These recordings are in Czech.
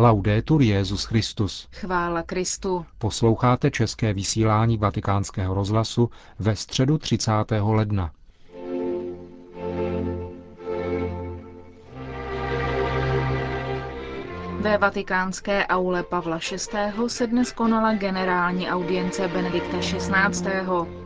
Laudetur Jezus Christus. Chvála Kristu. Posloucháte české vysílání Vatikánského rozhlasu ve středu 30. ledna. Ve vatikánské aule Pavla VI. se dnes konala generální audience Benedikta XVI.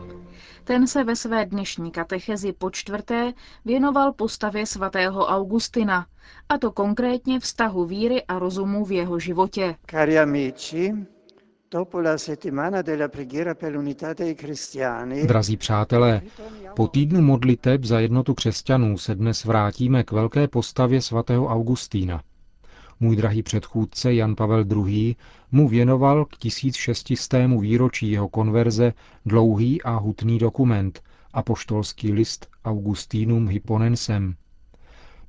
Ten se ve své dnešní katechezi po čtvrté věnoval postavě svatého Augustina, a to konkrétně vztahu víry a rozumu v jeho životě. Cari amici, dopo la settimana della preghiera per l'unità dei cristiani, Drazí přátelé, po týdnu modliteb za jednotu křesťanů se dnes vrátíme k velké postavě svatého Augustína. Můj drahý předchůdce Jan Pavel II. mu věnoval k 1600. výročí jeho konverze dlouhý a hutný dokument, apoštolský list Augustinum Hipponensem.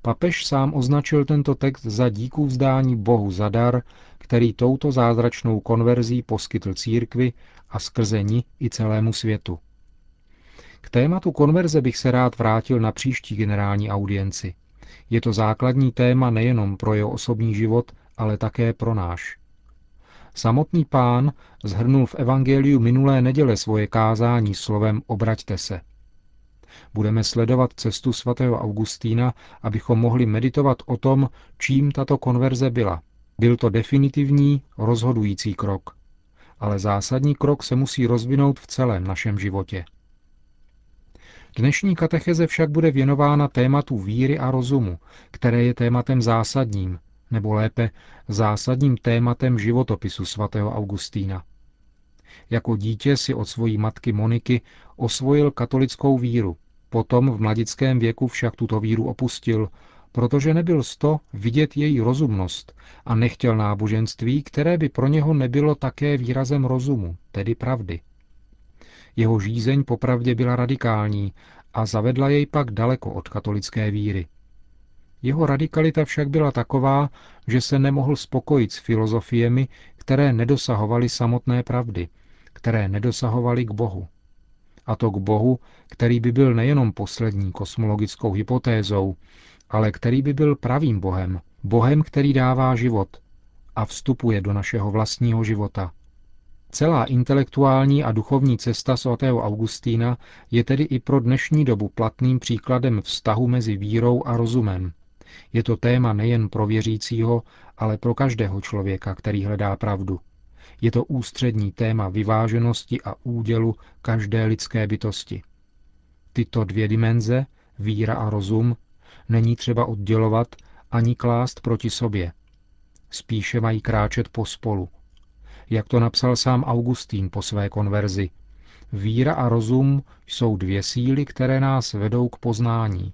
Papež sám označil tento text za díku vzdání Bohu za dar, který touto zázračnou konverzí poskytl církvi a skrze ní i celému světu. K tématu konverze bych se rád vrátil na příští generální audienci – je to základní téma nejenom pro jeho osobní život, ale také pro náš. Samotný pán zhrnul v Evangeliu minulé neděle svoje kázání slovem obraťte se. Budeme sledovat cestu svatého Augustína, abychom mohli meditovat o tom, čím tato konverze byla. Byl to definitivní, rozhodující krok. Ale zásadní krok se musí rozvinout v celém našem životě. Dnešní katecheze však bude věnována tématu víry a rozumu, které je tématem zásadním, nebo lépe zásadním tématem životopisu svatého Augustína. Jako dítě si od svojí matky Moniky osvojil katolickou víru, potom v mladickém věku však tuto víru opustil, protože nebyl sto vidět její rozumnost a nechtěl náboženství, které by pro něho nebylo také výrazem rozumu, tedy pravdy. Jeho žízeň popravdě byla radikální a zavedla jej pak daleko od katolické víry. Jeho radikalita však byla taková, že se nemohl spokojit s filozofiemi, které nedosahovaly samotné pravdy, které nedosahovaly k Bohu. A to k Bohu, který by byl nejenom poslední kosmologickou hypotézou, ale který by byl pravým Bohem, Bohem, který dává život a vstupuje do našeho vlastního života – Celá intelektuální a duchovní cesta svatého Augustína je tedy i pro dnešní dobu platným příkladem vztahu mezi vírou a rozumem. Je to téma nejen pro věřícího, ale pro každého člověka, který hledá pravdu. Je to ústřední téma vyváženosti a údělu každé lidské bytosti. Tyto dvě dimenze, víra a rozum, není třeba oddělovat ani klást proti sobě. Spíše mají kráčet pospolu, jak to napsal sám Augustín po své konverzi. Víra a rozum jsou dvě síly, které nás vedou k poznání.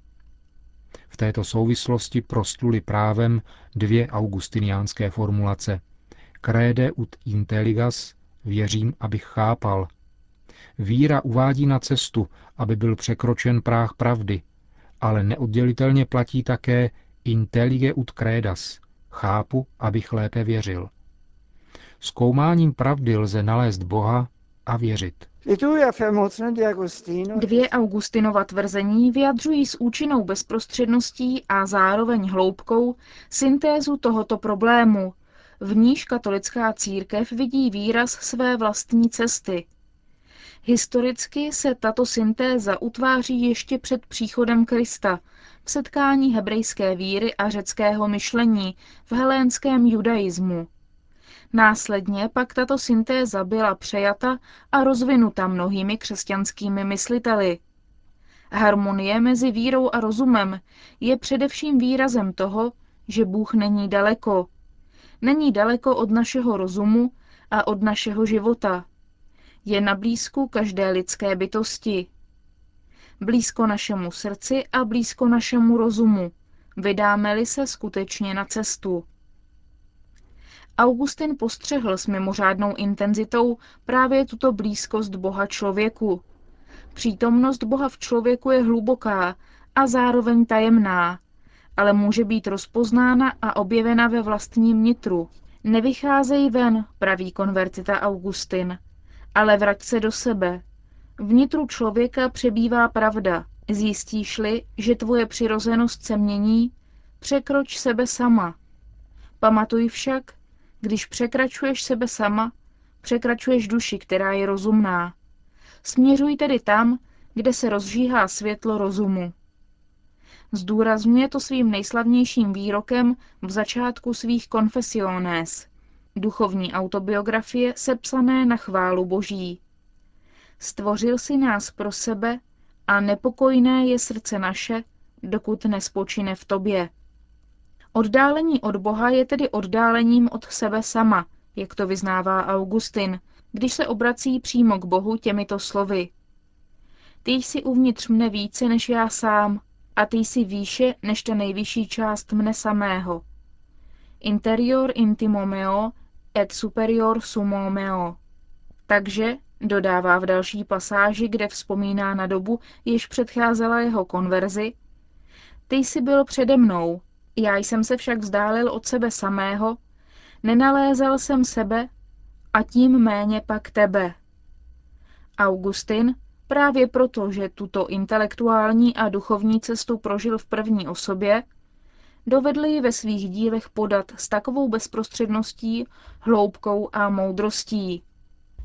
V této souvislosti prostluly právem dvě augustiniánské formulace. Crede ut intelligas, věřím, abych chápal. Víra uvádí na cestu, aby byl překročen práh pravdy, ale neoddělitelně platí také intellige ut credas, chápu, abych lépe věřil. Zkoumáním pravdy lze nalézt Boha a věřit. Dvě Augustinova tvrzení vyjadřují s účinnou bezprostředností a zároveň hloubkou syntézu tohoto problému, v níž katolická církev vidí výraz své vlastní cesty. Historicky se tato syntéza utváří ještě před příchodem Krista, v setkání hebrejské víry a řeckého myšlení v helénském judaismu. Následně pak tato syntéza byla přejata a rozvinuta mnohými křesťanskými mysliteli. Harmonie mezi vírou a rozumem je především výrazem toho, že Bůh není daleko. Není daleko od našeho rozumu a od našeho života. Je na blízku každé lidské bytosti. Blízko našemu srdci a blízko našemu rozumu, vydáme-li se skutečně na cestu. Augustin postřehl s mimořádnou intenzitou právě tuto blízkost Boha člověku. Přítomnost Boha v člověku je hluboká a zároveň tajemná, ale může být rozpoznána a objevena ve vlastním nitru. Nevycházej ven, praví konvertita Augustin, ale vrať se do sebe. Vnitru člověka přebývá pravda. Zjistíš-li, že tvoje přirozenost se mění, překroč sebe sama. Pamatuj však, Když překračuješ sebe sama, překračuješ duši, která je rozumná. Směřuj tedy tam, kde se rozžíhá světlo rozumu. Zdůrazňuje to svým nejslavnějším výrokem v začátku svých konfesionés, duchovní autobiografie sepsané na chválu Boží. Stvořil si nás pro sebe a nepokojné je srdce naše, dokud nespočine v tobě. Oddálení od Boha je tedy oddálením od sebe sama, jak to vyznává Augustin, když se obrací přímo k Bohu těmito slovy. Ty jsi uvnitř mne více než já sám a ty jsi výše než ta nejvyšší část mne samého. Interior intimo meo et superior sumo meo. Takže, dodává v další pasáži, kde vzpomíná na dobu, jež předcházela jeho konverzi, ty jsi byl přede mnou, já jsem se však vzdálil od sebe samého, nenalézal jsem sebe a tím méně pak tebe. Augustin, právě proto, že tuto intelektuální a duchovní cestu prožil v první osobě, dovedl ji ve svých dílech podat s takovou bezprostředností, hloubkou a moudrostí.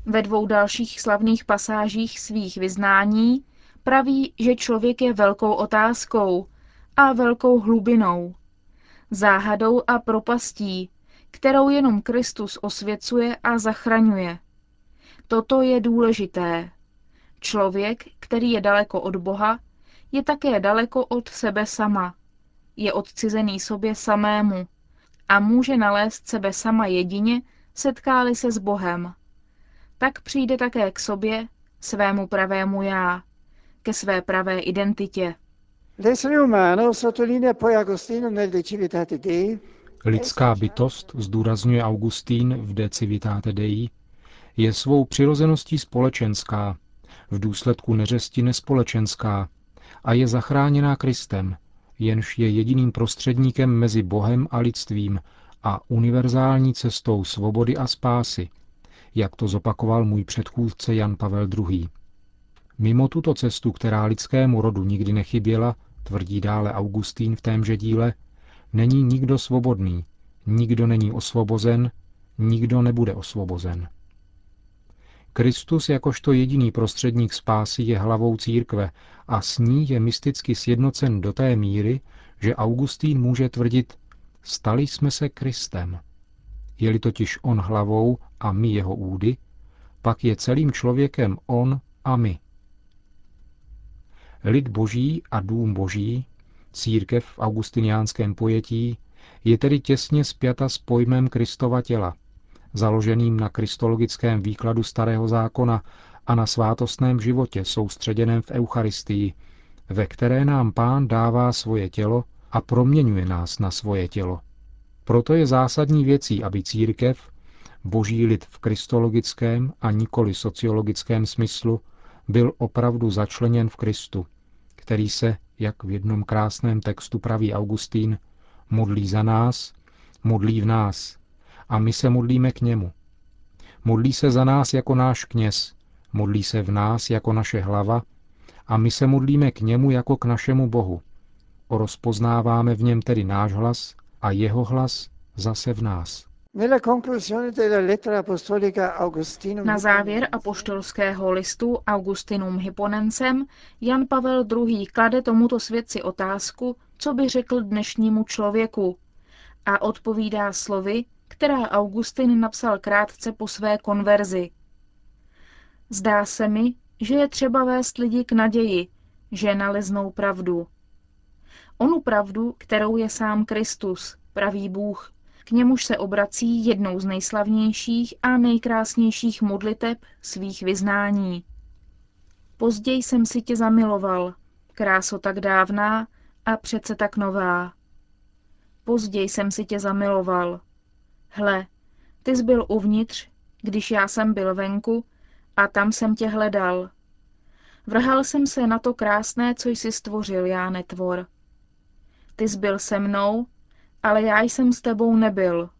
Ve dvou dalších slavných pasážích svých vyznání praví, že člověk je velkou otázkou a velkou hlubinou, záhadou a propastí, kterou jenom Kristus osvěcuje a zachraňuje. Toto je důležité. Člověk, který je daleko od Boha, je také daleko od sebe sama. Je odcizený sobě samému a může nalézt sebe sama jedině, setkáli se s Bohem. Tak přijde také k sobě, svému pravému já, ke své pravé identitě. L'essere umano, sottolinea poi Agostino nel De Civitate Dei, Lidská bytost, zdůrazňuje Augustín v De Civitate Dei, je svou přirozeností společenská, v důsledku neřesti nespolečenská a je zachráněná Kristem, jenž je jediným prostředníkem mezi Bohem a lidstvím a univerzální cestou svobody a spásy, jak to zopakoval můj předchůdce Jan Pavel II. Mimo tuto cestu, která lidskému rodu nikdy nechyběla, tvrdí dále Augustín v témže díle, není nikdo svobodný, nikdo není osvobozen, nikdo nebude osvobozen. Kristus jakožto jediný prostředník spásy je hlavou církve a s ní je mysticky sjednocen do té míry, že Augustín může tvrdit, stali jsme se Kristem. Je-li totiž on hlavou a my jeho údy, pak je celým člověkem on a my. Lid boží a dům boží, církev v augustiniánském pojetí, je tedy těsně spjata s pojmem Kristova těla, založeným na kristologickém výkladu Starého zákona a na svátostném životě soustředěném v Eucharistii, ve které nám Pán dává svoje tělo a proměňuje nás na svoje tělo. Proto je zásadní věcí, aby církev, boží lid v kristologickém a nikoli sociologickém smyslu, byl opravdu začleněn v Kristu, který se, jak v jednom krásném textu praví Augustín, modlí za nás, modlí v nás a my se modlíme k němu. Modlí se za nás jako náš kněz, modlí se v nás jako naše hlava a my se modlíme k němu jako k našemu Bohu. Rozpoznáváme v něm tedy náš hlas a jeho hlas zase v nás. Na závěr apoštolského listu Augustinum Hipponencem Jan Pavel II. klade tomuto svědci otázku, co by řekl dnešnímu člověku a odpovídá slovy, která Augustin napsal krátce po své konverzi. Zdá se mi, že je třeba vést lidi k naději, že naleznou pravdu. Onu pravdu, kterou je sám Kristus, pravý Bůh, k němuž se obrací jednou z nejslavnějších a nejkrásnějších modliteb svých vyznání. Později jsem si tě zamiloval, kráso tak dávná a přece tak nová. Později jsem si tě zamiloval. Hle, ty jsi byl uvnitř, když já jsem byl venku a tam jsem tě hledal. Vrhal jsem se na to krásné, co jsi stvořil, já netvor. Ty jsi byl se mnou ale já jsem s tebou nebyl.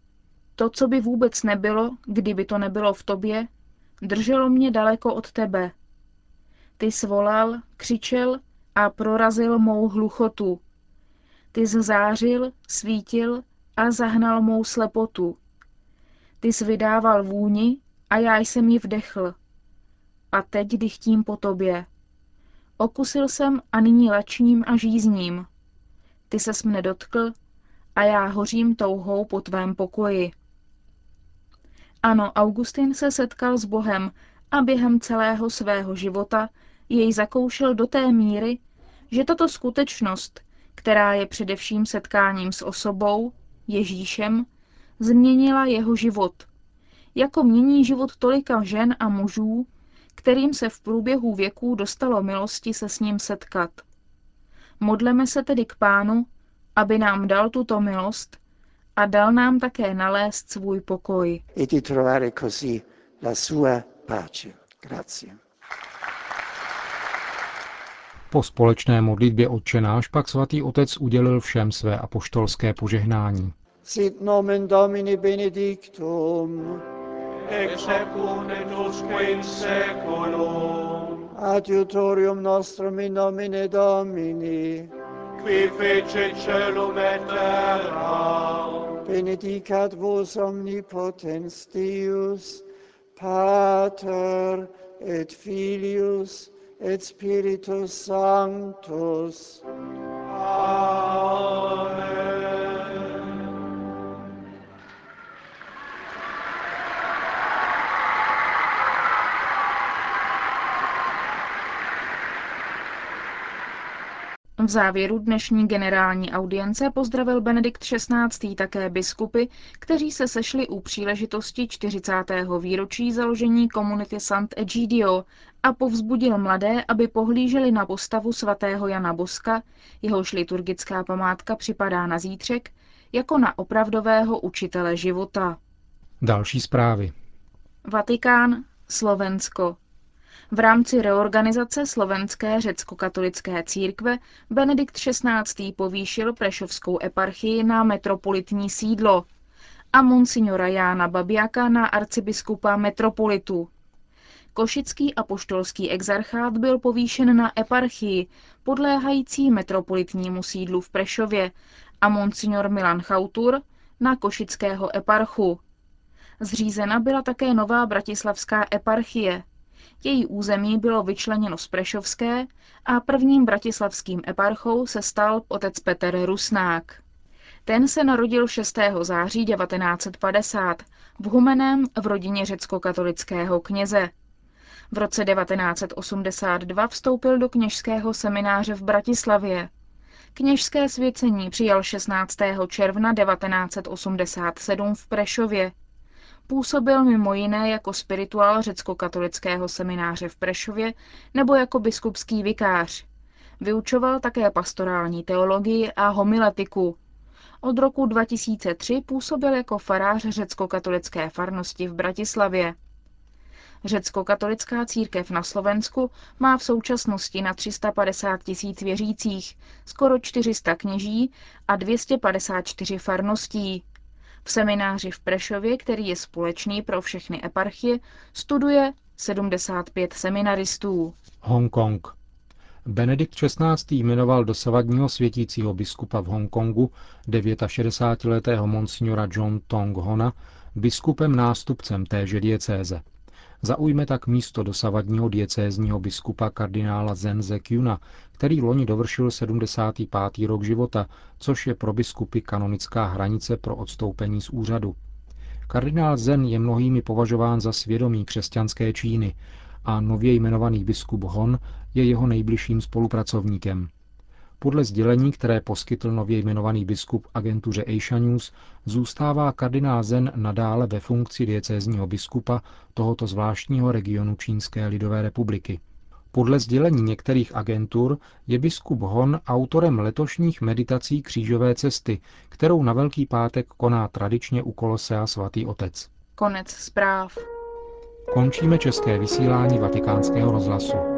To, co by vůbec nebylo, kdyby to nebylo v tobě, drželo mě daleko od tebe. Ty svolal, křičel a prorazil mou hluchotu. Ty zzářil, svítil a zahnal mou slepotu. Ty jsi vydával vůni a já jsem ji vdechl. A teď dychtím po tobě. Okusil jsem a nyní lačním a žízním. Ty ses mne dotkl a já hořím touhou po tvém pokoji. Ano, Augustin se setkal s Bohem a během celého svého života jej zakoušel do té míry, že tato skutečnost, která je především setkáním s osobou, Ježíšem, změnila jeho život. Jako mění život tolika žen a mužů, kterým se v průběhu věků dostalo milosti se s ním setkat. Modleme se tedy k Pánu, aby nám dal tuto milost a dal nám také nalézt svůj pokoj. e di trovare così la sua pace. Grazie. Po společné modlitbě Otčenáš pak svatý otec udělil všem své apoštolské požehnání. Sit nomen Domini benedictum, ex hoc nunc usque in seculum, adiutorium nostrum in nomine Domini, qui fece celum et terra, benedicat vos omnipotens Deus, Pater et Filius et Spiritus Sanctus. V závěru dnešní generální audience pozdravil Benedikt XVI. také biskupy, kteří se sešli u příležitosti 40. výročí založení komunity Sant'Egidio a povzbudil mladé, aby pohlíželi na postavu svatého Jana Boska, jehož liturgická památka připadá na zítřek, jako na opravdového učitele života. Další zprávy. Vatikán, Slovensko. V rámci reorganizace slovenské řecko-katolické církve Benedikt XVI. povýšil Prešovskou eparchii na metropolitní sídlo a monsignora Jána Babiaka na arcibiskupa metropolitu. Košický apoštolský exarchát byl povýšen na eparchii, podléhající metropolitnímu sídlu v Prešově, a monsignor Milan Chautur na košického eparchu. Zřízena byla také nová bratislavská eparchie. Její území bylo vyčleněno z Prešovské a prvním bratislavským eparchou se stal otec Petr Rusnák. Ten se narodil 6. září 1950 v Humeném v rodině řecko-katolického kněze. V roce 1982 vstoupil do kněžského semináře v Bratislavě. Kněžské svěcení přijal 16. června 1987 v Prešově. Působil mimo jiné jako spirituál řecko-katolického semináře v Prešově nebo jako biskupský vikář. Vyučoval také pastorální teologii a homiletiku. Od roku 2003 působil jako farář řecko-katolické farnosti v Bratislavě. Řecko-katolická církev na Slovensku má v současnosti na 350 tisíc věřících, skoro 400 kněží a 254 farností. V semináři v Prešově, který je společný pro všechny eparchie, studuje 75 seminaristů. Hongkong. Benedikt XVI. jmenoval dosavadního světícího biskupa v Hongkongu 69-letého monsignora John Tong Hona biskupem nástupcem téže diecéze. Zaujme tak místo dosavadního diecézního biskupa kardinála Zenze Kyuna, který loni dovršil 75. rok života, což je pro biskupy kanonická hranice pro odstoupení z úřadu. Kardinál Zen je mnohými považován za svědomí křesťanské Číny a nově jmenovaný biskup Hon je jeho nejbližším spolupracovníkem. Podle sdělení, které poskytl nově jmenovaný biskup agentuře Asia News, zůstává kardinál Zen nadále ve funkci diecézního biskupa tohoto zvláštního regionu Čínské lidové republiky. Podle sdělení některých agentur je biskup Hon autorem letošních meditací křížové cesty, kterou na Velký pátek koná tradičně u Kolosea svatý otec. Konec zpráv. Končíme české vysílání vatikánského rozhlasu.